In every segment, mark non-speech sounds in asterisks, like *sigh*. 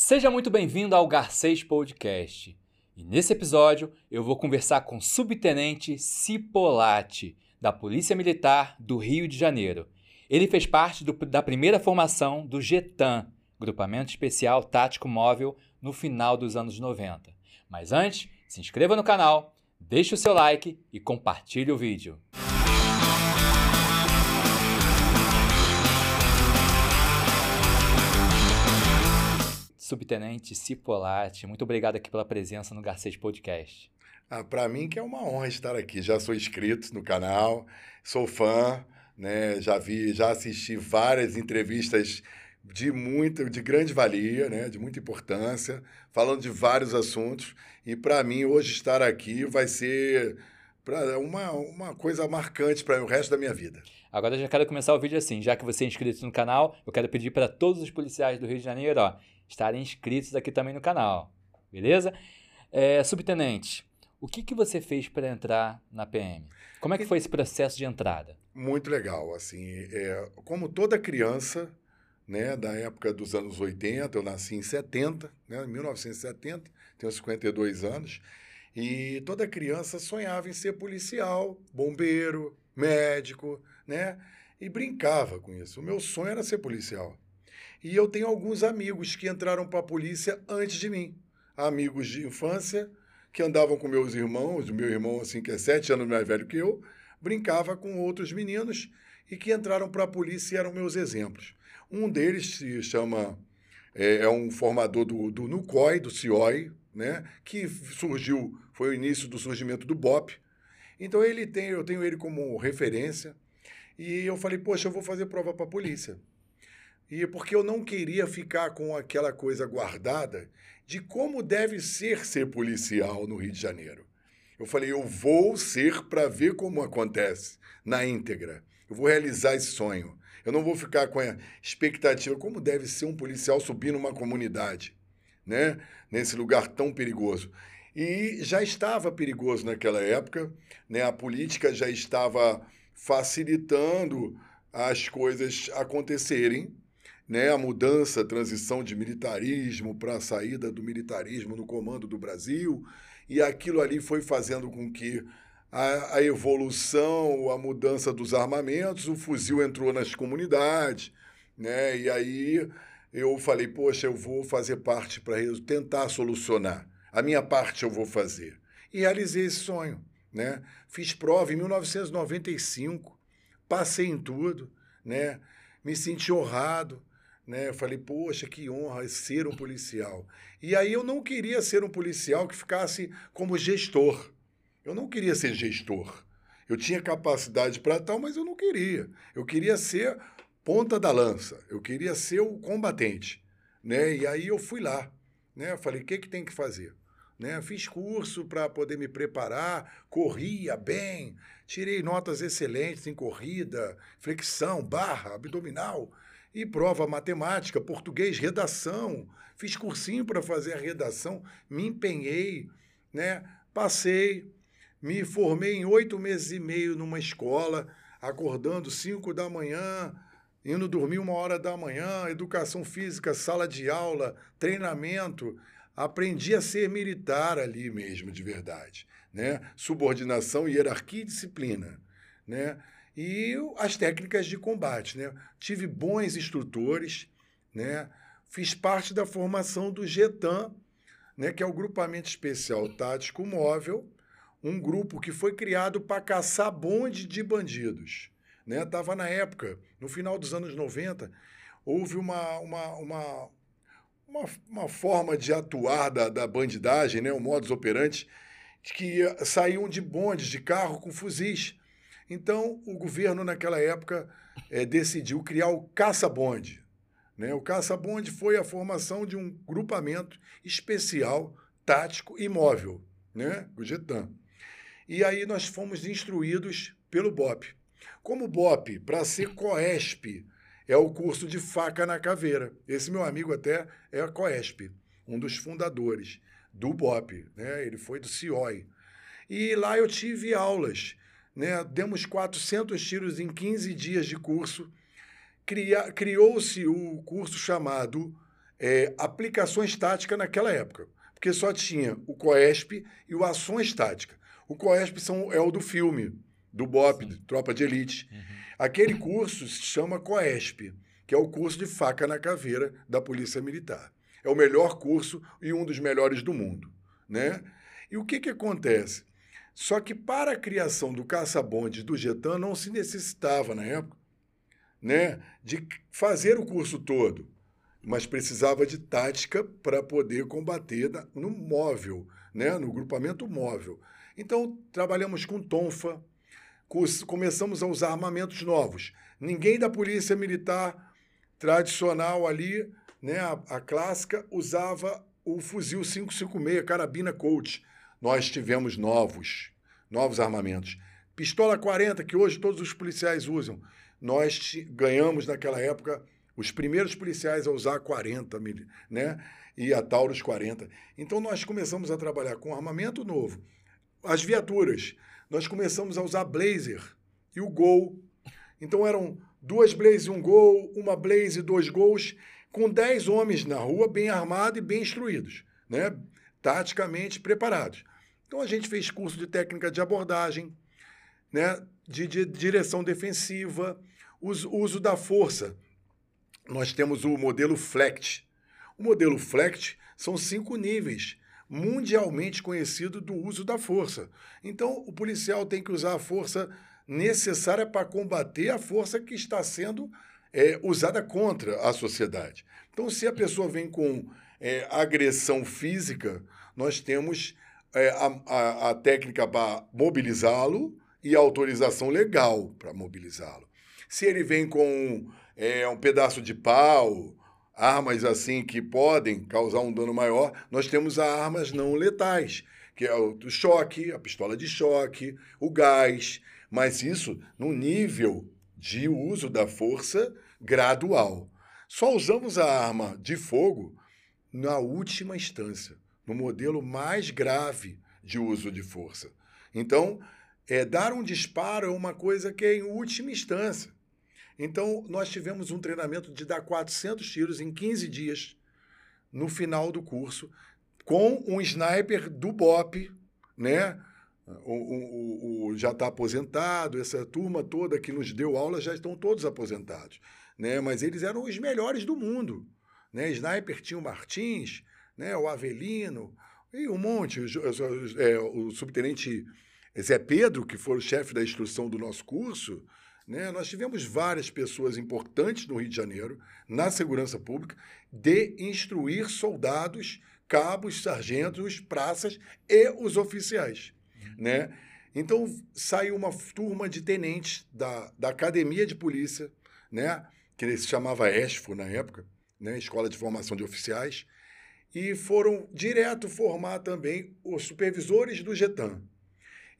Seja muito bem-vindo ao Garcês Podcast. E nesse episódio eu vou conversar com o subtenente Cipolati, da Polícia Militar do Rio de Janeiro. Ele fez parte do, da primeira formação do GETAM, Grupamento Especial Tático Móvel, no final dos anos 90. Mas antes, se inscreva no canal, deixe o seu like e compartilhe o vídeo. Subtenente Cipolati, muito obrigado aqui pela presença no Garcês Podcast. Ah, Para mim que é uma honra estar aqui. Já sou inscrito no canal, sou fã, né? Já vi, já assisti várias entrevistas de muita, de grande valia, né? De muita importância, falando de vários assuntos. E para mim hoje estar aqui vai ser para uma, uma coisa marcante para o resto da minha vida. Agora eu já quero começar o vídeo assim, já que você é inscrito no canal, eu quero pedir para todos os policiais do Rio de Janeiro, ó, estarem inscritos aqui também no canal, beleza? É, subtenente, o que, que você fez para entrar na PM? Como é que foi esse processo de entrada? Muito legal, assim, é, como toda criança, né, da época dos anos 80, eu nasci em 70, né, 1970, tenho 52 anos, e toda criança sonhava em ser policial, bombeiro, médico, né, e brincava com isso. O meu sonho era ser policial. E eu tenho alguns amigos que entraram para a polícia antes de mim. Amigos de infância que andavam com meus irmãos, o meu irmão, assim, que é sete anos mais velho que eu, brincava com outros meninos e que entraram para a polícia e eram meus exemplos. Um deles se chama, é, é um formador do, do NUCOI, do CIOI, né, que surgiu, foi o início do surgimento do BOP. Então ele tem, eu tenho ele como referência. E eu falei, poxa, eu vou fazer prova para a polícia. E porque eu não queria ficar com aquela coisa guardada de como deve ser ser policial no Rio de Janeiro. Eu falei, eu vou ser para ver como acontece na íntegra. Eu vou realizar esse sonho. Eu não vou ficar com a expectativa como deve ser um policial subir numa comunidade, né? Nesse lugar tão perigoso. E já estava perigoso naquela época, né? A política já estava facilitando as coisas acontecerem, né, a mudança, a transição de militarismo para a saída do militarismo no comando do Brasil, e aquilo ali foi fazendo com que a, a, evolução, a mudança dos armamentos, o fuzil entrou nas comunidades, né, e aí eu falei, poxa, eu vou fazer parte para tentar solucionar. A minha parte eu vou fazer. E realizei esse sonho. Né? Fiz prova em 1995, passei em tudo, né? me senti honrado, né? Eu falei, poxa, que honra ser um policial. E aí eu não queria ser um policial que ficasse como gestor. Eu não queria ser gestor. Eu tinha capacidade para tal, mas eu não queria. Eu queria ser ponta da lança. Eu queria ser o combatente, né? E aí eu fui lá, né? Eu falei, o que que tem que fazer? Né? Fiz curso para poder me preparar, corria bem, tirei notas excelentes em corrida, flexão, barra, abdominal e prova matemática, português, redação. Fiz cursinho para fazer a redação, me empenhei, né? Passei, me formei em oito meses e meio numa escola, acordando cinco da manhã, indo dormir uma hora da manhã, educação física, sala de aula, treinamento. Aprendi a ser militar ali mesmo, de verdade. Né? Subordinação, hierarquia e disciplina. Né? E as técnicas de combate. Né? Tive bons instrutores, né? fiz parte da formação do GETAM, né? que é o Grupamento Especial Tático Móvel, um grupo que foi criado para caçar bonde de bandidos. Né? na época, no final dos anos 90, houve uma, uma, uma, uma, uma forma de atuar da, da bandidagem, né? o modus operandi, que saíam de bondes de carro com fuzis. Então, o governo, naquela época, é, decidiu criar o caça-bonde. Né? O caça-bonde foi a formação de um grupamento especial, tático e móvel, né? o GETAM. E aí nós fomos instruídos pelo BOP. Como BOP, para ser COESP, é o curso de faca na caveira. Esse meu amigo até é a COESP, um dos fundadores do BOP. Né? Ele foi do CIOI. E lá eu tive aulas né? Demos 400 tiros em 15 dias de curso. Criou-se o curso chamado é, aplicações táticas naquela época, porque só tinha o COESP e o Ações Táticas. O COESP são, é o do filme, do BOP, Sim. Tropa de Elite. Uhum. Aquele curso se chama COESP, que é o curso de faca na caveira da Polícia Militar. É o melhor curso e um dos melhores do mundo. Né? E o que, que acontece? Só que para a criação do caça-bonde do Getan não se necessitava, na época, né, de fazer o curso todo, mas precisava de tática para poder combater no móvel, né, no grupamento móvel. Então, trabalhamos com tonfa, começamos a usar armamentos novos. Ninguém da polícia militar tradicional ali, né, a, a clássica, usava o fuzil 556, carabina Colt. Nós tivemos novos, novos armamentos. Pistola 40, que hoje todos os policiais usam. Nós ganhamos naquela época os primeiros policiais a usar 40, né? E a Taurus 40. Então nós começamos a trabalhar com armamento novo as viaturas. Nós começamos a usar Blazer e o Gol. Então eram duas Blaze e um Gol, uma Blaze e dois Gols, com dez homens na rua, bem armados e bem instruídos, né? Taticamente preparados. Então a gente fez curso de técnica de abordagem, né? de, de direção defensiva, uso, uso da força. Nós temos o modelo FLECT. O modelo FLECT são cinco níveis mundialmente conhecido do uso da força. Então, o policial tem que usar a força necessária para combater a força que está sendo é, usada contra a sociedade. Então, se a pessoa vem com é, agressão física, nós temos é, a, a, a técnica para mobilizá-lo e a autorização legal para mobilizá-lo. Se ele vem com é, um pedaço de pau, armas assim que podem causar um dano maior, nós temos armas não letais, que é o choque, a pistola de choque, o gás, mas isso no nível de uso da força gradual. Só usamos a arma de fogo na última instância, no modelo mais grave de uso de força. Então, é, dar um disparo é uma coisa que é em última instância. Então, nós tivemos um treinamento de dar 400 tiros em 15 dias no final do curso, com um sniper do BOP, né? O, o, o já está aposentado, essa turma toda que nos deu aula já estão todos aposentados, né? Mas eles eram os melhores do mundo, né? Sniper tinha o Martins, né? O Avelino e um monte, o, é, o subtenente Zé Pedro, que foi o chefe da instrução do nosso curso, né? Nós tivemos várias pessoas importantes no Rio de Janeiro, na segurança pública, de instruir soldados, cabos, sargentos, praças e os oficiais. Né? Então, saiu uma turma de tenentes da, da Academia de Polícia, né? que se chamava ESFO na época, né? Escola de Formação de Oficiais, e foram direto formar também os supervisores do GETAM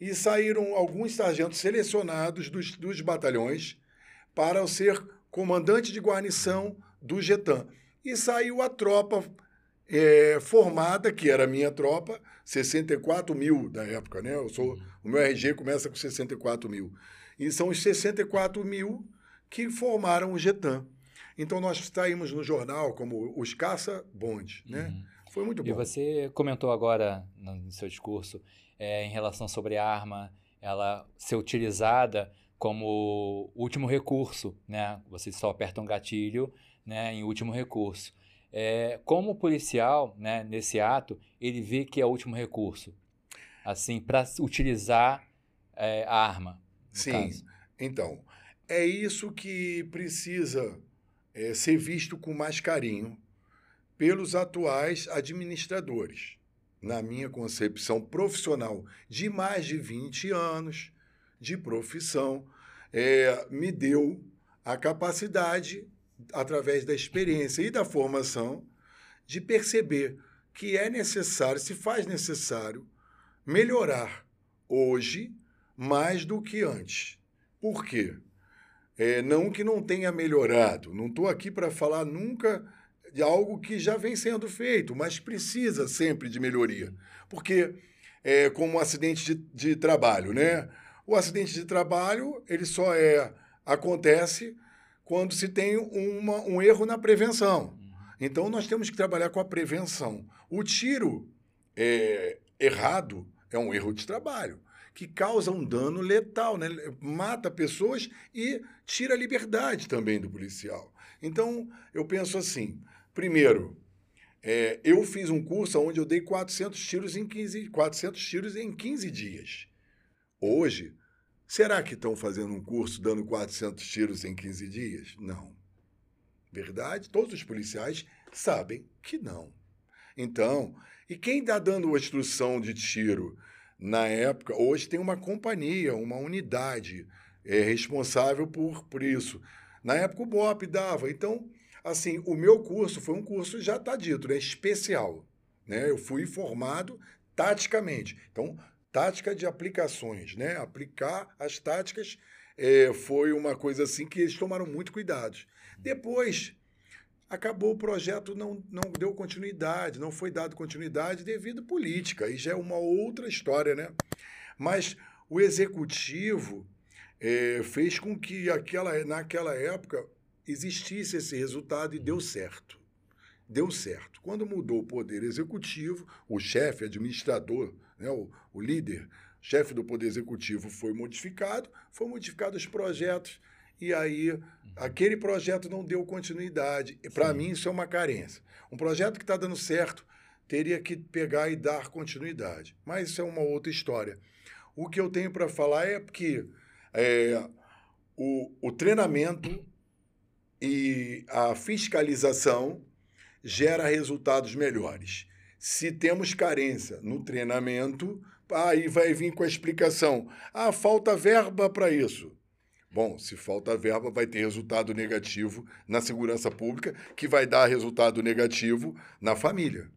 e saíram alguns sargentos selecionados dos, dos batalhões para ser comandante de guarnição do Getan. E saiu a tropa é, formada, que era a minha tropa, 64 mil da época, né? Eu sou, o meu RG começa com 64 mil. E são os 64 mil que formaram o Getan. Então nós saímos no jornal como os caça-bonde, né? Uhum. Foi muito bom. E você comentou agora no seu discurso é, em relação sobre a arma, ela ser utilizada como último recurso, né? Você só aperta um gatilho, né, em último recurso. É, como policial, né, nesse ato, ele vê que é o último recurso, assim, para utilizar é, a arma. Sim. Caso. Então, é isso que precisa é, ser visto com mais carinho pelos atuais administradores na minha concepção profissional de mais de 20 anos de profissão, é, me deu a capacidade, através da experiência e da formação, de perceber que é necessário, se faz necessário, melhorar hoje mais do que antes. Por quê? É, não que não tenha melhorado, não estou aqui para falar nunca de algo que já vem sendo feito, mas precisa sempre de melhoria. Porque, é, como um acidente de, de trabalho, né? O acidente de trabalho, ele só é, acontece quando se tem uma, um erro na prevenção. Então nós temos que trabalhar com a prevenção. O tiro é, errado é um erro de trabalho que causa um dano letal, né? mata pessoas e tira a liberdade também do policial. Então, eu penso assim: primeiro, é, eu fiz um curso onde eu dei 400 tiros em 15, 400 tiros em 15 dias. Hoje, será que estão fazendo um curso dando 400 tiros em 15 dias? Não. Verdade? Todos os policiais sabem que não. Então, e quem está dando a instrução de tiro na época, hoje tem uma companhia, uma unidade é, responsável por, por isso. Na época o BOP dava. Então, assim, o meu curso foi um curso, já está dito, né, especial. Né? Eu fui formado taticamente. Então, tática de aplicações, né? Aplicar as táticas é, foi uma coisa assim que eles tomaram muito cuidado. Depois, acabou o projeto, não, não deu continuidade, não foi dado continuidade devido à política. Aí já é uma outra história, né? Mas o executivo é, fez com que aquela, naquela época existisse esse resultado e deu certo. Deu certo. Quando mudou o poder executivo, o chefe, administrador, né, o, o líder, chefe do poder executivo foi modificado, foram modificados os projetos, e aí aquele projeto não deu continuidade. Para mim, isso é uma carência. Um projeto que está dando certo teria que pegar e dar continuidade. Mas isso é uma outra história. O que eu tenho para falar é que é, o, o treinamento e a fiscalização gera resultados melhores. Se temos carência no treinamento, aí vai vir com a explicação. Ah, falta verba para isso. Bom, se falta verba, vai ter resultado negativo na segurança pública, que vai dar resultado negativo na família.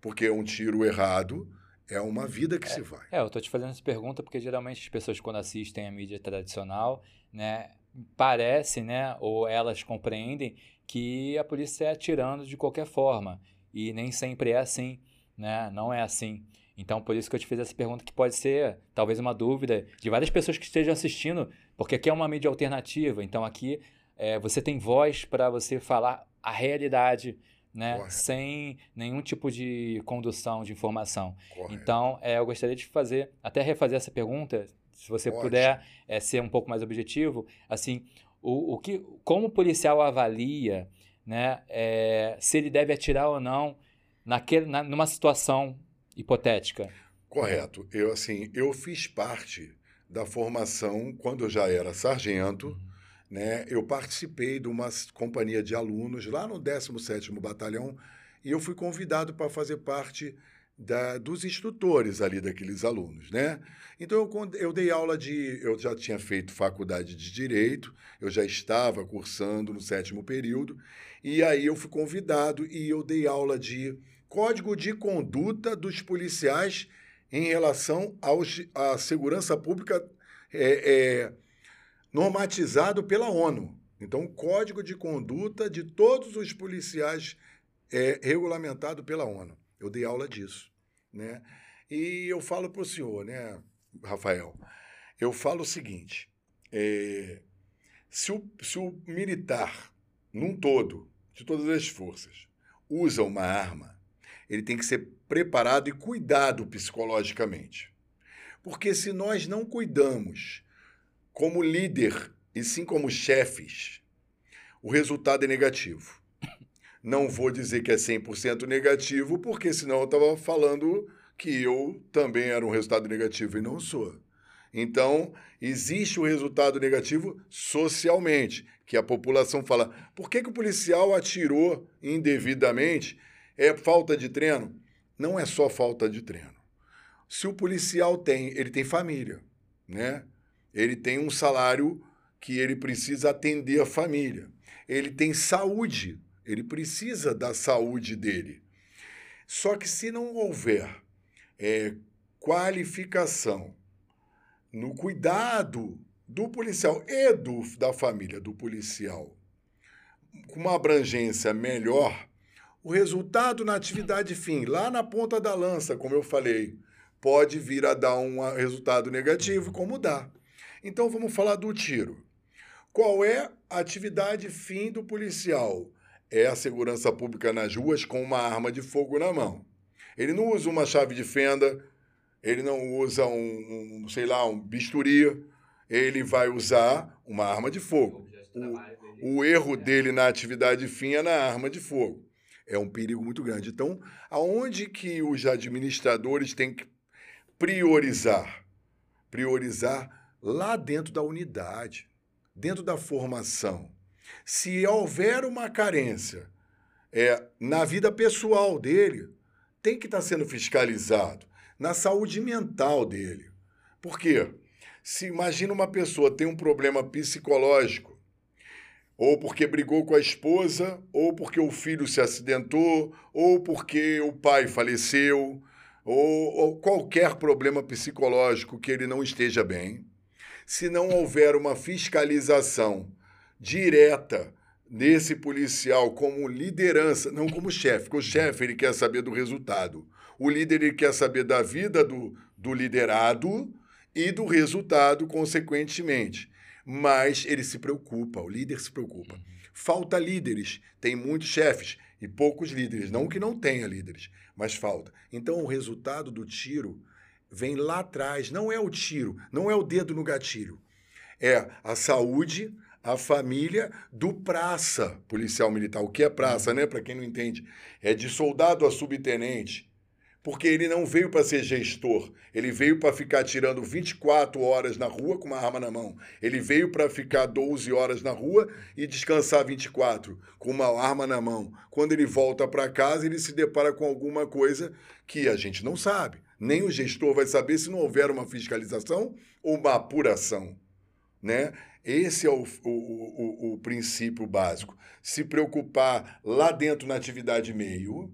Porque um tiro errado é uma vida que é, se vai. É, eu estou te fazendo essa pergunta porque geralmente as pessoas, quando assistem a mídia tradicional, né, parece, né, ou elas compreendem que a polícia é atirando de qualquer forma. E nem sempre é assim, né? Não é assim. Então, por isso que eu te fiz essa pergunta, que pode ser talvez uma dúvida de várias pessoas que estejam assistindo, porque aqui é uma mídia alternativa. Então, aqui é, você tem voz para você falar a realidade, né? Sem nenhum tipo de condução de informação. Então, é, eu gostaria de fazer, até refazer essa pergunta, se você Pode. puder é, ser um pouco mais objetivo, assim, o, o que, como o policial avalia, né, é, se ele deve atirar ou não naquele, na, numa situação hipotética. Correto. Eu assim, eu fiz parte da formação quando eu já era sargento, uhum. Né? Eu participei de uma companhia de alunos lá no 17º Batalhão e eu fui convidado para fazer parte da, dos instrutores ali daqueles alunos, né? Então eu, eu dei aula de, eu já tinha feito faculdade de direito, eu já estava cursando no sétimo período e aí eu fui convidado e eu dei aula de código de conduta dos policiais em relação aos, à segurança pública é, é, normatizado pela ONU. Então, código de conduta de todos os policiais é regulamentado pela ONU. Eu dei aula disso, né? E eu falo para o senhor, né, Rafael? Eu falo o seguinte: é, se, o, se o militar, num todo, de todas as forças, usa uma arma ele tem que ser preparado e cuidado psicologicamente. Porque se nós não cuidamos como líder e sim como chefes, o resultado é negativo. Não vou dizer que é 100% negativo, porque senão eu estava falando que eu também era um resultado negativo e não sou. Então, existe o resultado negativo socialmente, que a população fala: por que, que o policial atirou indevidamente? É falta de treino? Não é só falta de treino. Se o policial tem, ele tem família, né? Ele tem um salário que ele precisa atender a família. Ele tem saúde, ele precisa da saúde dele. Só que se não houver é, qualificação no cuidado do policial e do, da família do policial, com uma abrangência melhor, o resultado na atividade fim, lá na ponta da lança, como eu falei, pode vir a dar um resultado negativo, como dá. Então vamos falar do tiro. Qual é a atividade fim do policial? é a segurança pública nas ruas com uma arma de fogo na mão. Ele não usa uma chave de fenda, ele não usa um, um sei lá, um bisturi, ele vai usar uma arma de fogo. O, o erro dele na atividade fim é na arma de fogo. É um perigo muito grande. Então, aonde que os administradores têm que priorizar? Priorizar lá dentro da unidade, dentro da formação. Se houver uma carência é, na vida pessoal dele, tem que estar tá sendo fiscalizado. Na saúde mental dele. Por quê? Se imagina uma pessoa tem um problema psicológico, ou porque brigou com a esposa, ou porque o filho se acidentou, ou porque o pai faleceu, ou, ou qualquer problema psicológico que ele não esteja bem, se não houver uma fiscalização direta nesse policial como liderança, não como chefe, porque o chefe ele quer saber do resultado. O líder ele quer saber da vida do, do liderado e do resultado, consequentemente. Mas ele se preocupa, o líder se preocupa. Falta líderes, tem muitos chefes e poucos líderes. Não que não tenha líderes, mas falta. Então o resultado do tiro vem lá atrás. Não é o tiro, não é o dedo no gatilho. É a saúde, a família do praça policial militar. O que é praça, né? Para quem não entende, é de soldado a subtenente. Porque ele não veio para ser gestor, ele veio para ficar tirando 24 horas na rua com uma arma na mão. Ele veio para ficar 12 horas na rua e descansar 24 com uma arma na mão. Quando ele volta para casa, ele se depara com alguma coisa que a gente não sabe. Nem o gestor vai saber se não houver uma fiscalização ou uma apuração. Né? Esse é o, o, o, o princípio básico. Se preocupar lá dentro na atividade meio,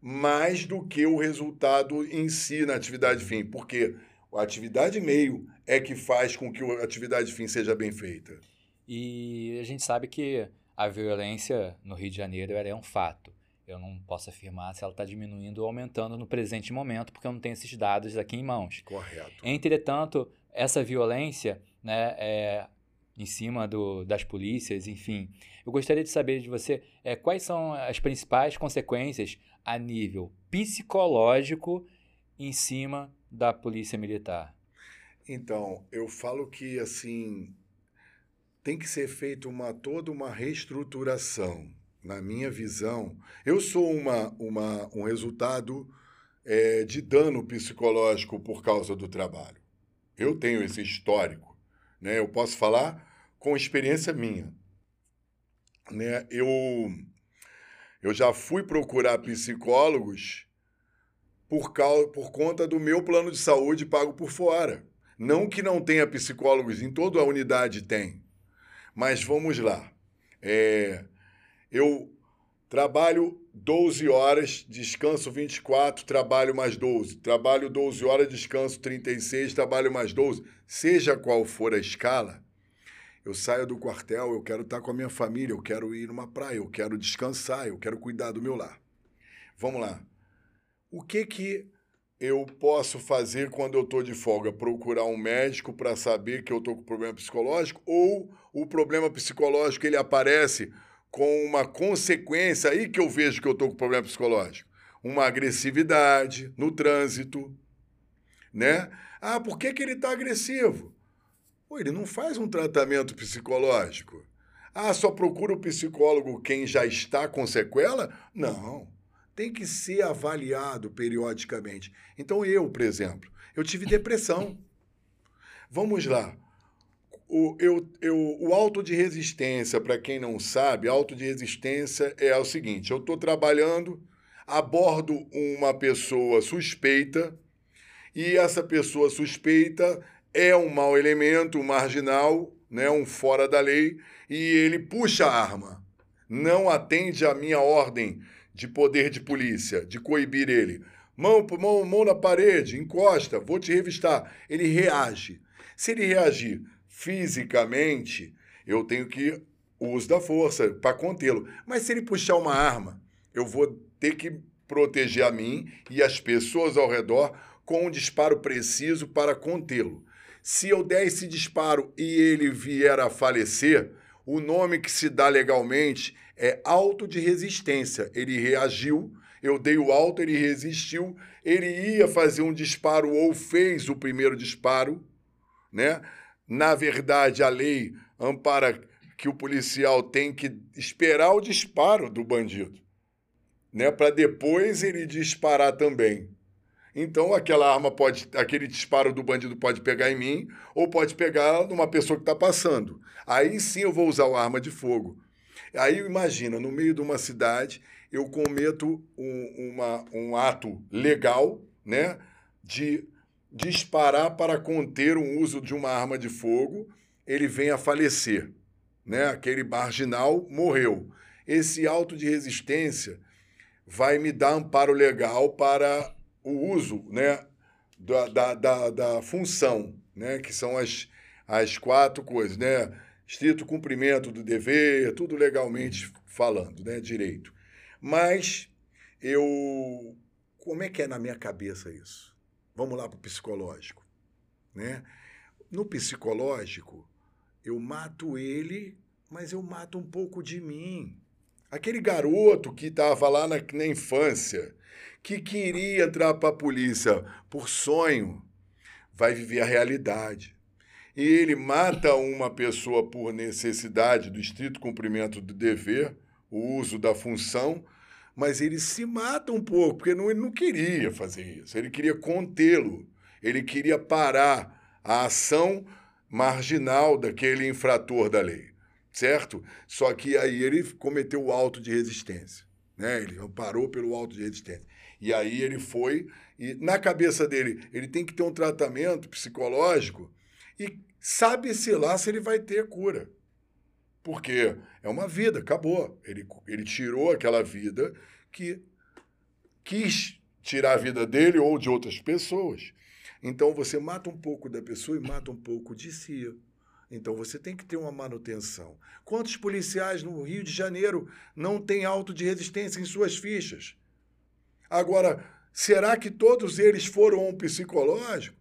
mais do que o resultado em si na atividade fim. Porque a atividade meio é que faz com que a atividade fim seja bem feita. E a gente sabe que a violência no Rio de Janeiro é um fato eu não posso afirmar se ela está diminuindo ou aumentando no presente momento, porque eu não tenho esses dados aqui em mãos. Correto. Entretanto, essa violência, né, é, em cima do, das polícias, enfim, eu gostaria de saber de você é, quais são as principais consequências a nível psicológico em cima da polícia militar. Então, eu falo que assim tem que ser feita uma toda uma reestruturação na minha visão, eu sou uma, uma, um resultado é, de dano psicológico por causa do trabalho. Eu tenho esse histórico. Né? Eu posso falar com experiência minha. Né? Eu, eu já fui procurar psicólogos por, causa, por conta do meu plano de saúde pago por fora. Não que não tenha psicólogos, em toda a unidade tem. Mas vamos lá. É, eu trabalho 12 horas, descanso 24, trabalho mais 12. Trabalho 12 horas, descanso 36, trabalho mais 12. Seja qual for a escala, eu saio do quartel, eu quero estar com a minha família, eu quero ir numa praia, eu quero descansar, eu quero cuidar do meu lar. Vamos lá. O que que eu posso fazer quando eu estou de folga? Procurar um médico para saber que eu estou com problema psicológico ou o problema psicológico ele aparece com uma consequência aí que eu vejo que eu estou com problema psicológico. Uma agressividade no trânsito, né? Ah, por que, que ele está agressivo? Pô, ele não faz um tratamento psicológico. Ah, só procura o psicólogo quem já está com sequela? Não. Tem que ser avaliado periodicamente. Então, eu, por exemplo, eu tive depressão. Vamos lá o, eu, eu, o auto de resistência, para quem não sabe, auto de resistência é o seguinte: eu estou trabalhando, abordo uma pessoa suspeita, e essa pessoa suspeita é um mau elemento, um marginal, né, um fora da lei, e ele puxa a arma, não atende à minha ordem de poder de polícia, de coibir ele. Mão, mão, mão na parede, encosta, vou te revistar. Ele reage. Se ele reagir fisicamente, eu tenho que uso da força para contê-lo. Mas se ele puxar uma arma, eu vou ter que proteger a mim e as pessoas ao redor com um disparo preciso para contê-lo. Se eu der esse disparo e ele vier a falecer, o nome que se dá legalmente É auto de resistência. Ele reagiu, eu dei o alto, ele resistiu, ele ia fazer um disparo ou fez o primeiro disparo, né? Na verdade, a lei ampara que o policial tem que esperar o disparo do bandido, né, para depois ele disparar também. Então aquela arma pode, aquele disparo do bandido pode pegar em mim ou pode pegar numa pessoa que está passando. Aí sim eu vou usar a arma de fogo. Aí imagina, no meio de uma cidade, eu cometo um, uma, um ato legal, né, de disparar para conter o uso de uma arma de fogo, ele vem a falecer né? aquele marginal morreu. Esse auto de resistência vai me dar amparo legal para o uso né? da, da, da, da função, né? que são as, as quatro coisas, né? Estrito cumprimento do dever, tudo legalmente falando, né? Direito. Mas eu. Como é que é na minha cabeça isso? Vamos lá para o psicológico. Né? No psicológico, eu mato ele, mas eu mato um pouco de mim. Aquele garoto que estava lá na, na infância, que queria entrar para a polícia por sonho, vai viver a realidade. E ele mata uma pessoa por necessidade do estrito cumprimento do dever, o uso da função, mas ele se mata um pouco, porque não, ele não queria fazer isso, ele queria contê-lo, ele queria parar a ação marginal daquele infrator da lei, certo? Só que aí ele cometeu o auto de resistência, né? Ele parou pelo auto de resistência. E aí ele foi e na cabeça dele, ele tem que ter um tratamento psicológico e sabe-se lá se ele vai ter cura. Porque é uma vida, acabou. Ele, ele tirou aquela vida que quis tirar a vida dele ou de outras pessoas. Então você mata um pouco da pessoa e mata um pouco de si. Então você tem que ter uma manutenção. Quantos policiais no Rio de Janeiro não têm auto de resistência em suas fichas? Agora, será que todos eles foram um psicológico,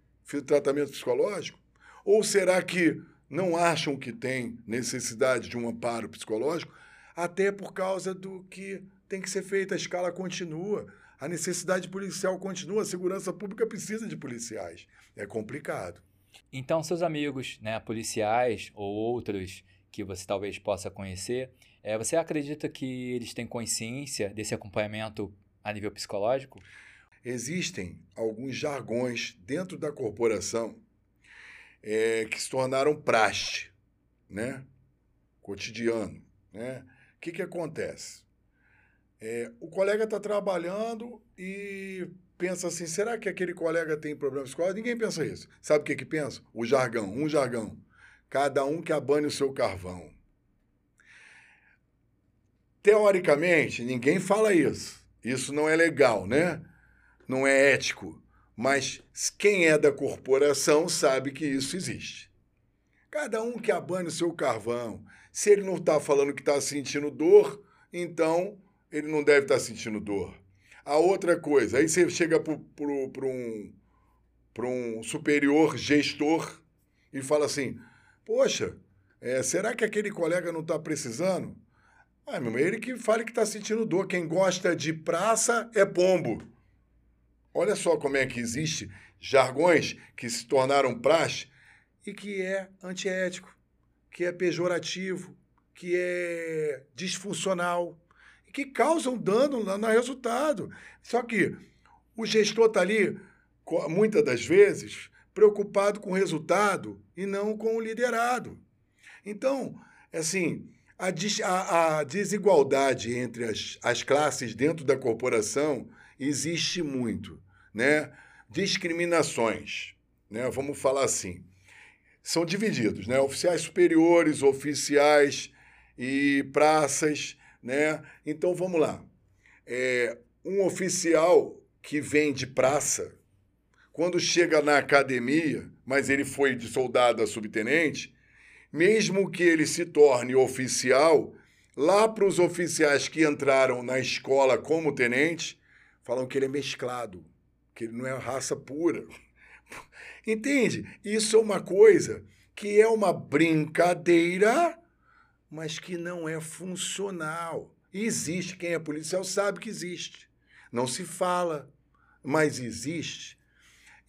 tratamento psicológico? Ou será que não acham que tem necessidade de um amparo psicológico? Até por causa do que tem que ser feito, a escala continua. A necessidade policial continua, a segurança pública precisa de policiais. É complicado. Então, seus amigos, né, policiais ou outros que você talvez possa conhecer, é, você acredita que eles têm consciência desse acompanhamento a nível psicológico? Existem alguns jargões dentro da corporação é, que se tornaram praxe, né? cotidiano. Né? O que, que acontece? É, o colega está trabalhando e pensa assim: será que aquele colega tem problema psicológico? Ninguém pensa isso. Sabe o que, que pensa? O jargão, um jargão. Cada um que abane o seu carvão. Teoricamente, ninguém fala isso. Isso não é legal, né? Não é ético. Mas quem é da corporação sabe que isso existe. Cada um que abane o seu carvão. Se ele não está falando que está sentindo dor, então ele não deve estar sentindo dor. A outra coisa, aí você chega para um, um superior gestor e fala assim: Poxa, é, será que aquele colega não está precisando? Ah, meu, ele que fale que está sentindo dor. Quem gosta de praça é pombo. Olha só como é que existe jargões que se tornaram praxe e que é antiético, que é pejorativo, que é disfuncional que causam dano no resultado. Só que o gestor está ali, muitas das vezes, preocupado com o resultado e não com o liderado. Então, assim, a, a, a desigualdade entre as, as classes dentro da corporação existe muito, né? Discriminações, né? Vamos falar assim. São divididos, né? Oficiais superiores, oficiais e praças né? Então vamos lá. É, um oficial que vem de praça, quando chega na academia, mas ele foi de soldado a subtenente, mesmo que ele se torne oficial, lá para os oficiais que entraram na escola como tenente, falam que ele é mesclado, que ele não é raça pura. *laughs* Entende? Isso é uma coisa que é uma brincadeira mas que não é funcional. Existe, quem é policial sabe que existe. Não se fala, mas existe.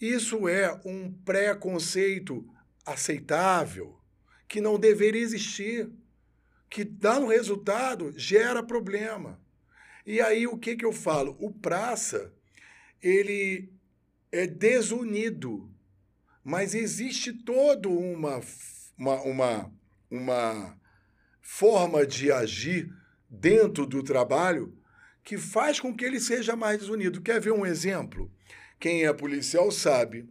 Isso é um preconceito aceitável, que não deveria existir, que dá no resultado, gera problema. E aí o que, que eu falo? O praça, ele é desunido, mas existe toda uma, uma, uma, uma forma de agir dentro do trabalho que faz com que ele seja mais desunido. Quer ver um exemplo? Quem é policial sabe.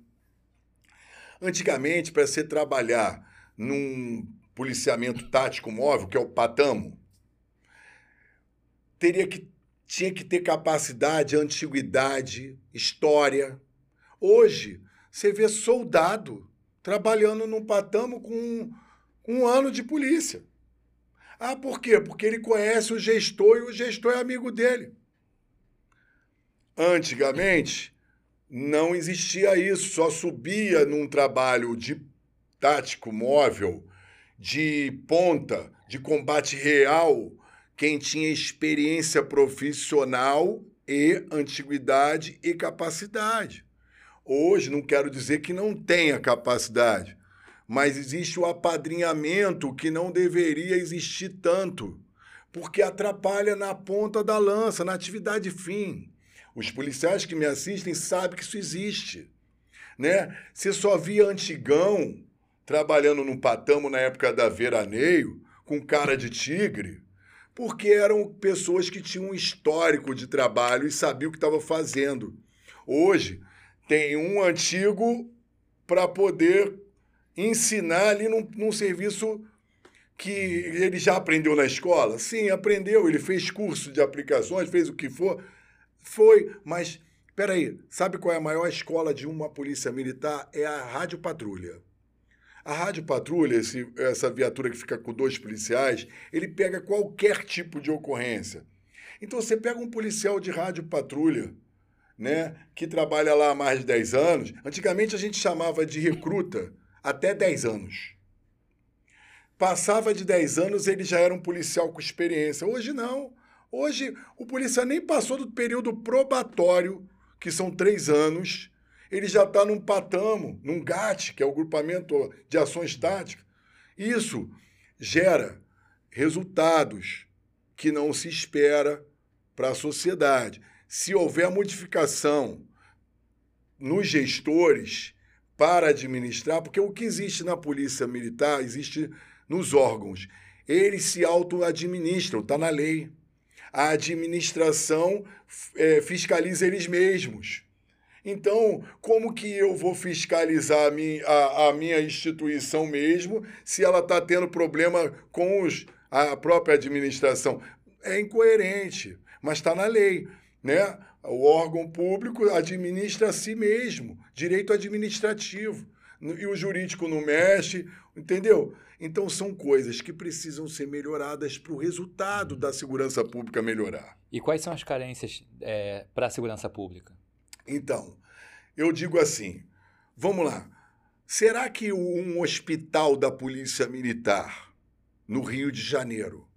Antigamente, para você trabalhar num policiamento tático móvel, que é o patamo, teria que tinha que ter capacidade, antiguidade, história. Hoje, você vê soldado trabalhando num patamo com um ano de polícia. Ah, por quê? Porque ele conhece o gestor e o gestor é amigo dele. Antigamente, não existia isso, só subia num trabalho de tático móvel, de ponta, de combate real, quem tinha experiência profissional e antiguidade e capacidade. Hoje, não quero dizer que não tenha capacidade, mas existe o apadrinhamento que não deveria existir tanto, porque atrapalha na ponta da lança, na atividade fim. Os policiais que me assistem sabem que isso existe. Né? Você só via antigão trabalhando num patamo na época da veraneio, com cara de tigre, porque eram pessoas que tinham um histórico de trabalho e sabiam o que estavam fazendo. Hoje, tem um antigo para poder ensinar ali num, num serviço que ele já aprendeu na escola? Sim, aprendeu. Ele fez curso de aplicações, fez o que for. Foi, mas peraí, sabe qual é a maior escola de uma polícia militar? É a Rádio Patrulha. A Rádio Patrulha, esse, essa viatura que fica com dois policiais, ele pega qualquer tipo de ocorrência. Então você pega um policial de rádio patrulha, né, que trabalha lá há mais de 10 anos. Antigamente a gente chamava de recruta até 10 anos. Passava de 10 anos, ele já era um policial com experiência. Hoje não. Hoje o policial nem passou do período probatório, que são três anos, ele já está num patamo, num GAT, que é o grupamento de ações táticas. Isso gera resultados que não se espera para a sociedade. Se houver modificação nos gestores para administrar, porque o que existe na polícia militar existe nos órgãos. Eles se auto-administram, está na lei. A administração é, fiscaliza eles mesmos. Então, como que eu vou fiscalizar a minha, a, a minha instituição mesmo se ela está tendo problema com os, a própria administração? É incoerente, mas está na lei. Né? O órgão público administra a si mesmo, direito administrativo. E o jurídico não mexe, entendeu? Então, são coisas que precisam ser melhoradas para o resultado da segurança pública melhorar. E quais são as carências é, para a segurança pública? Então, eu digo assim: vamos lá. Será que um hospital da Polícia Militar no Rio de Janeiro,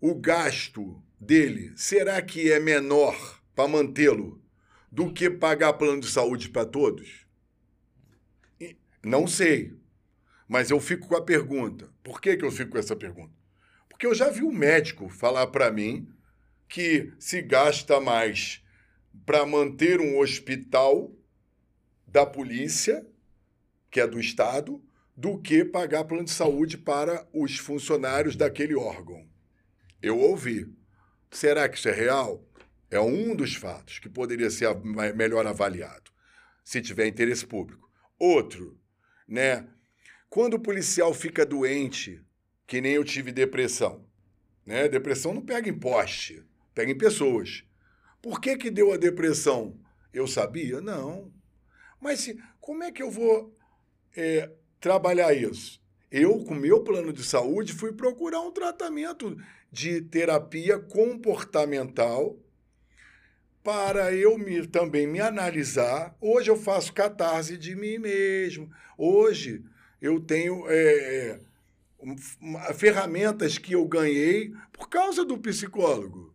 o gasto dele, será que é menor para mantê-lo do que pagar plano de saúde para todos? Não sei. Mas eu fico com a pergunta. Por que, que eu fico com essa pergunta? Porque eu já vi um médico falar para mim que se gasta mais para manter um hospital da polícia, que é do Estado, do que pagar plano de saúde para os funcionários daquele órgão. Eu ouvi. Será que isso é real? É um dos fatos que poderia ser melhor avaliado, se tiver interesse público. Outro, né? Quando o policial fica doente, que nem eu tive depressão, né? Depressão não pega em poste, pega em pessoas. Por que, que deu a depressão? Eu sabia? Não. Mas se, como é que eu vou é, trabalhar isso? Eu, com meu plano de saúde, fui procurar um tratamento de terapia comportamental para eu me, também me analisar. Hoje eu faço catarse de mim mesmo. Hoje eu tenho é, ferramentas que eu ganhei por causa do psicólogo,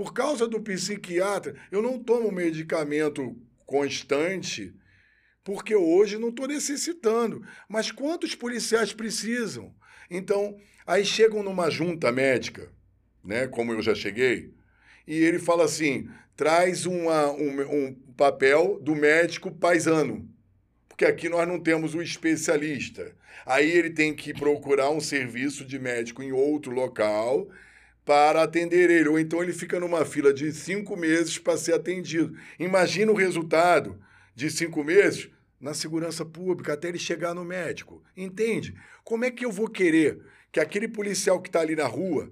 por causa do psiquiatra. Eu não tomo medicamento constante porque hoje não estou necessitando. Mas quantos policiais precisam? Então, aí chegam numa junta médica, né, como eu já cheguei, e ele fala assim: traz uma, um, um papel do médico paisano, porque aqui nós não temos o especialista. Aí ele tem que procurar um serviço de médico em outro local para atender ele. Ou então ele fica numa fila de cinco meses para ser atendido. Imagina o resultado de cinco meses na segurança pública até ele chegar no médico. Entende? Como é que eu vou querer que aquele policial que está ali na rua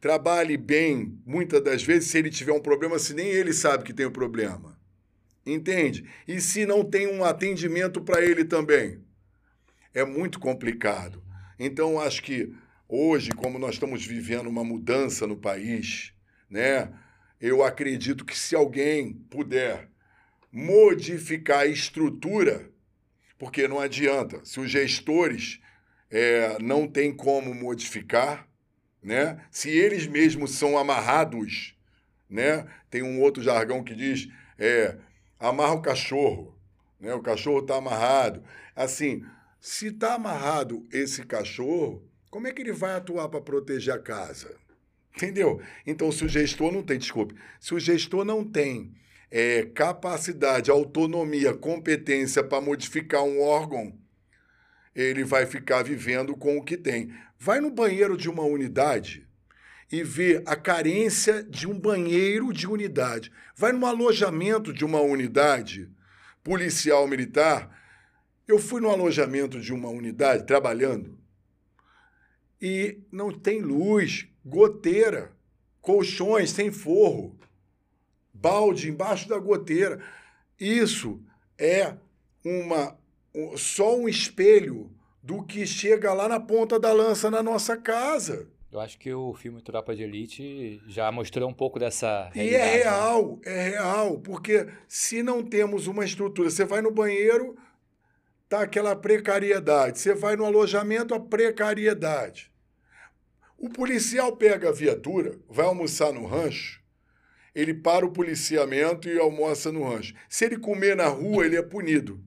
trabalhe bem, muitas das vezes, se ele tiver um problema, se nem ele sabe que tem o um problema? Entende? E se não tem um atendimento para ele também? é muito complicado. Então, acho que hoje, como nós estamos vivendo uma mudança no país, né, eu acredito que se alguém puder modificar a estrutura, porque não adianta, se os gestores é, não têm como modificar, né, se eles mesmos são amarrados, né, tem um outro jargão que diz é, amarra o cachorro, né, o cachorro está amarrado. Assim, se está amarrado esse cachorro, como é que ele vai atuar para proteger a casa? Entendeu? Então, se o gestor não tem, desculpe, se o gestor não tem é, capacidade, autonomia, competência para modificar um órgão, ele vai ficar vivendo com o que tem. Vai no banheiro de uma unidade e vê a carência de um banheiro de unidade. Vai no alojamento de uma unidade policial militar eu fui no alojamento de uma unidade trabalhando e não tem luz, goteira, colchões sem forro, balde embaixo da goteira. Isso é uma só um espelho do que chega lá na ponta da lança na nossa casa. Eu acho que o filme Tropa de Elite já mostrou um pouco dessa realidade. E é né? real, é real, porque se não temos uma estrutura, você vai no banheiro, tá aquela precariedade. Você vai no alojamento, a precariedade. O policial pega a viatura, vai almoçar no rancho, ele para o policiamento e almoça no rancho. Se ele comer na rua, ele é punido.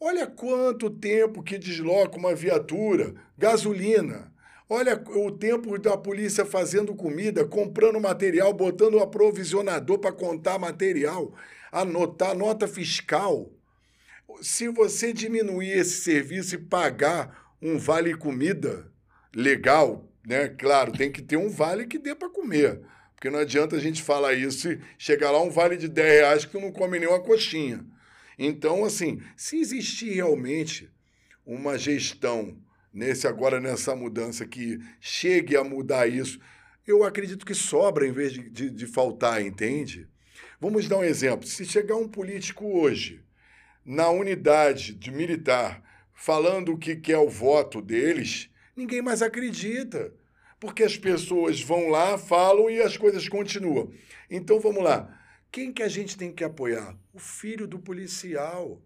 Olha quanto tempo que desloca uma viatura, gasolina. Olha o tempo da polícia fazendo comida, comprando material, botando o aprovisionador para contar material, anotar nota fiscal se você diminuir esse serviço e pagar um vale comida legal, né? Claro, tem que ter um vale que dê para comer. Porque não adianta a gente falar isso e chegar lá um vale de 10 reais que não come nem uma coxinha. Então, assim, se existir realmente uma gestão nesse agora nessa mudança que chegue a mudar isso, eu acredito que sobra em vez de, de, de faltar, entende? Vamos dar um exemplo. Se chegar um político hoje na unidade de militar falando o que quer o voto deles, ninguém mais acredita. Porque as pessoas vão lá, falam e as coisas continuam. Então vamos lá. Quem que a gente tem que apoiar? O filho do policial.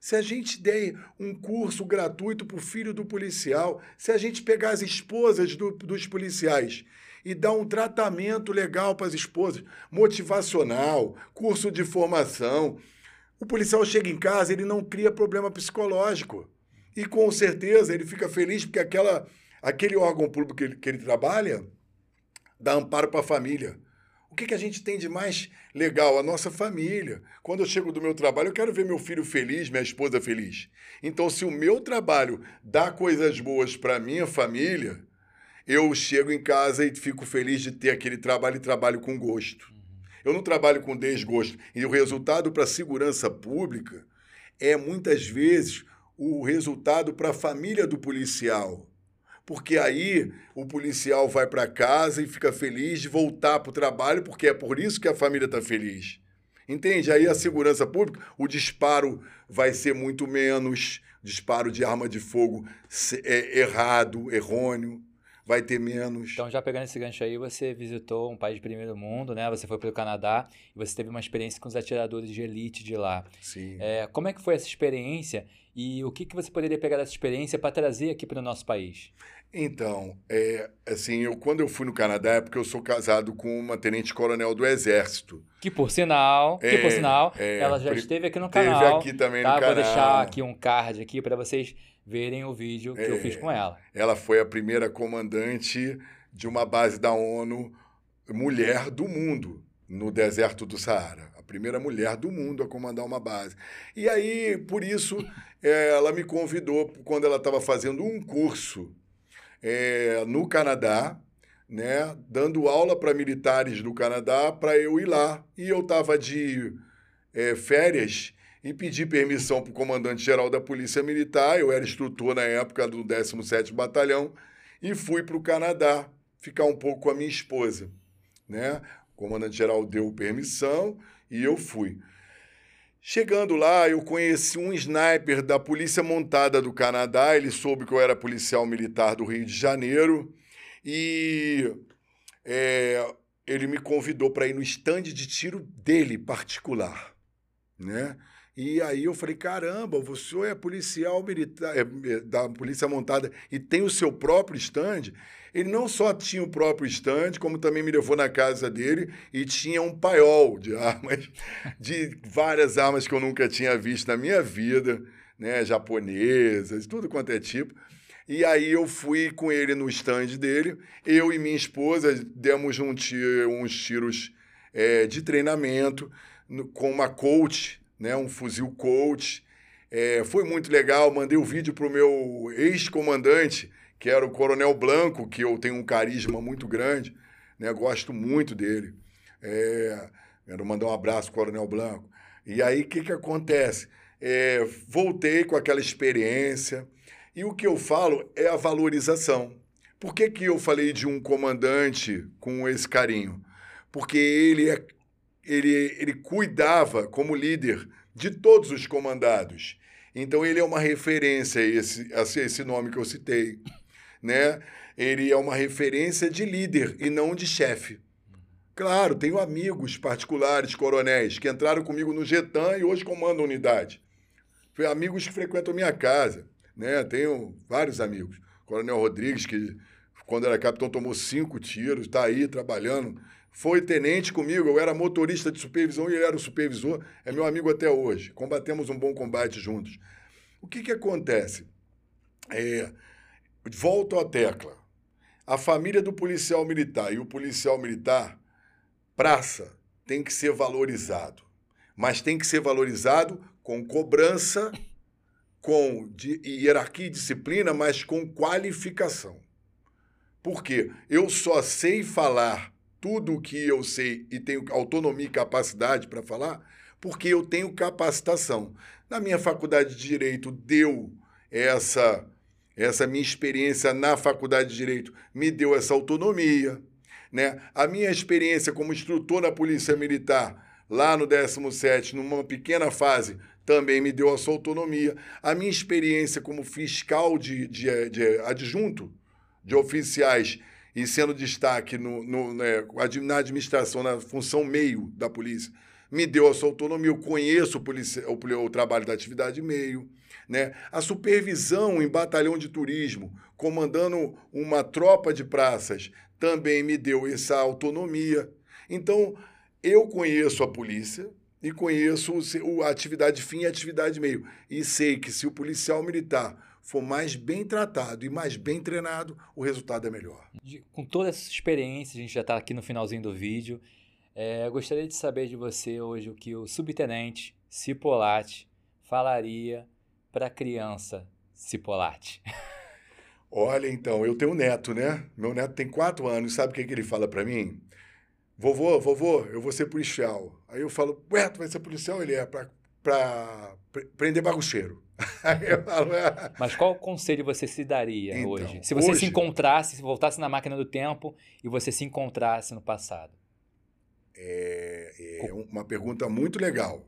Se a gente der um curso gratuito para o filho do policial, se a gente pegar as esposas do, dos policiais e dar um tratamento legal para as esposas, motivacional, curso de formação, o policial chega em casa, ele não cria problema psicológico. E com certeza ele fica feliz porque aquela, aquele órgão público que ele, que ele trabalha dá amparo para a família. O que, que a gente tem de mais legal? A nossa família. Quando eu chego do meu trabalho, eu quero ver meu filho feliz, minha esposa feliz. Então, se o meu trabalho dá coisas boas para minha família, eu chego em casa e fico feliz de ter aquele trabalho e trabalho com gosto. Eu não trabalho com desgosto. E o resultado para a segurança pública é muitas vezes o resultado para a família do policial. Porque aí o policial vai para casa e fica feliz de voltar para o trabalho, porque é por isso que a família está feliz. Entende? Aí a segurança pública, o disparo vai ser muito menos, disparo de arma de fogo é errado, errôneo vai ter menos. Então, já pegando esse gancho aí, você visitou um país de primeiro mundo, né? Você foi para o Canadá e você teve uma experiência com os atiradores de elite de lá. Sim. É, como é que foi essa experiência e o que, que você poderia pegar dessa experiência para trazer aqui para o nosso país? Então, é, assim, eu, quando eu fui no Canadá é porque eu sou casado com uma tenente-coronel do Exército. Que por sinal, que por É, sinal, é, ela já esteve aqui no canal. aqui também tá? no Vou canal. deixar aqui um card aqui para vocês verem o vídeo que eu É. fiz com ela. Ela foi a primeira comandante de uma base da ONU mulher do mundo no deserto do Saara. A primeira mulher do mundo a comandar uma base. E aí, por isso, eh, ela me convidou quando ela estava fazendo um curso eh, no Canadá, né, dando aula para militares do Canadá para eu ir lá. E eu estava de eh, férias e pedi permissão para o comandante-geral da Polícia Militar, eu era instrutor na época do 17º Batalhão, e fui para o Canadá ficar um pouco com a minha esposa. Né? O comandante-geral deu permissão e eu fui. Chegando lá, eu conheci um sniper da Polícia Montada do Canadá, ele soube que eu era policial militar do Rio de Janeiro, e é, ele me convidou para ir no stand de tiro dele, particular. Né? E aí eu falei, caramba, você é policial militar é, é, da Polícia Montada e tem o seu próprio stand? Ele não só tinha o próprio stand, como também me levou na casa dele e tinha um paiol de *laughs* armas, de várias armas que eu nunca tinha visto na minha vida, né, japonesas, tudo quanto é tipo. E aí eu fui com ele no stand dele, eu e minha esposa demos um ti- uns tiros é, de treinamento no- com uma coach, né, um fuzil coach. É, foi muito legal, mandei o vídeo para o meu ex-comandante, que era o Coronel Blanco, que eu tenho um carisma muito grande, né, gosto muito dele. É, quero mandar um abraço, Coronel Blanco. E aí, o que, que acontece? É, voltei com aquela experiência, e o que eu falo é a valorização. Por que, que eu falei de um comandante com esse carinho? Porque ele, é, ele, ele cuidava, como líder, de todos os comandados. Então, ele é uma referência, esse, a esse nome que eu citei. Né? Ele é uma referência de líder e não de chefe. Claro, tenho amigos particulares, coronéis, que entraram comigo no Getan e hoje comandam a unidade. Foi amigos que frequentam minha casa, né? Tenho vários amigos. Coronel Rodrigues, que quando era capitão tomou cinco tiros, está aí trabalhando. Foi tenente comigo, eu era motorista de supervisão e ele era o supervisor, é meu amigo até hoje. Combatemos um bom combate juntos. O que, que acontece? É, volto à tecla. A família do policial militar e o policial militar, praça, tem que ser valorizado. Mas tem que ser valorizado com cobrança, com di- hierarquia e disciplina, mas com qualificação. Por quê? Eu só sei falar tudo o que eu sei e tenho autonomia e capacidade para falar porque eu tenho capacitação. Na minha faculdade de Direito deu essa essa minha experiência na faculdade de Direito me deu essa autonomia, né? A minha experiência como instrutor na Polícia Militar, lá no 17º, numa pequena fase, também me deu essa autonomia. A minha experiência como fiscal de, de, de adjunto de oficiais e sendo destaque no, no, né, na administração, na função meio da polícia, me deu essa autonomia. Eu conheço o, policia, o, o trabalho da atividade meio. Né? A supervisão em batalhão de turismo, comandando uma tropa de praças, também me deu essa autonomia. Então, eu conheço a polícia e conheço o, a atividade fim e atividade meio. E sei que se o policial militar for mais bem tratado e mais bem treinado, o resultado é melhor. Com toda essa experiência, a gente já está aqui no finalzinho do vídeo. É, eu gostaria de saber de você hoje o que o subtenente Cipolatti falaria para a criança Cipolatti. *laughs* Olha, então, eu tenho um neto, né? Meu neto tem quatro anos, sabe o que, que ele fala para mim? Vovô, vovô, eu vou ser policial. Aí eu falo, ué, tu vai ser policial? Ele é para prender bagunceiro. Falo, é. Mas qual conselho você se daria Então, hoje? Se você hoje- se encontrasse, se voltasse na máquina do tempo e você se encontrasse no passado. É, é uma pergunta muito legal,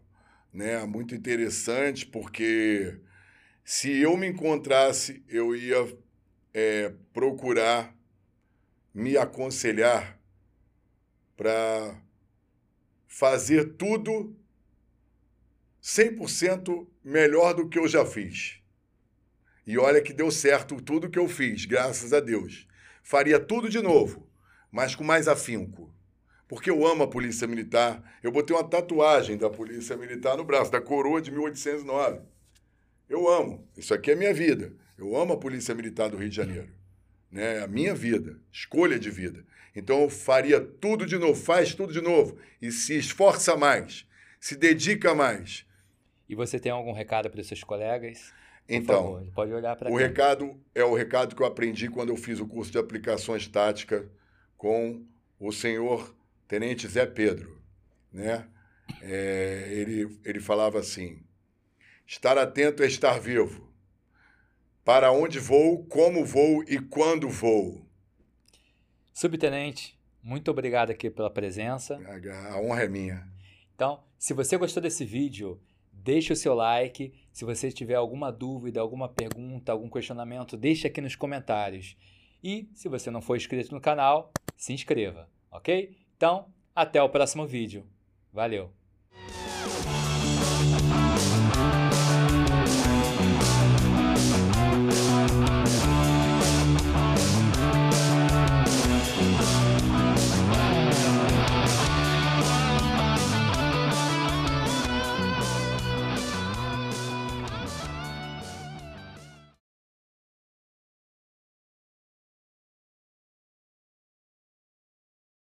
né? Muito interessante, porque se eu me encontrasse, eu ia é, procurar me aconselhar para fazer tudo 100% melhor do que eu já fiz. E olha que deu certo tudo que eu fiz, graças a Deus. Faria tudo de novo, mas com mais afinco. Porque eu amo a Polícia Militar. Eu botei uma tatuagem da Polícia Militar no braço, da coroa de 1809. Eu amo. Isso aqui é minha vida. Eu amo a Polícia Militar do Rio de Janeiro. Né? A minha vida, escolha de vida. Então eu faria tudo de novo, faz tudo de novo e se esforça mais, se dedica mais. E você tem algum recado para os seus colegas? Então, favor, pode olhar para o recado é o recado que eu aprendi quando eu fiz o curso de aplicações táticas com o senhor Tenente Zé Pedro, né? É, ele, ele falava assim: estar atento é estar vivo. Para onde vou, como vou e quando vou. Subtenente, muito obrigado aqui pela presença. A honra é minha. Então, se você gostou desse vídeo, deixe o seu like. Se você tiver alguma dúvida, alguma pergunta, algum questionamento, deixe aqui nos comentários. E se você não for inscrito no canal, se inscreva, ok? Então, até o próximo vídeo. Valeu!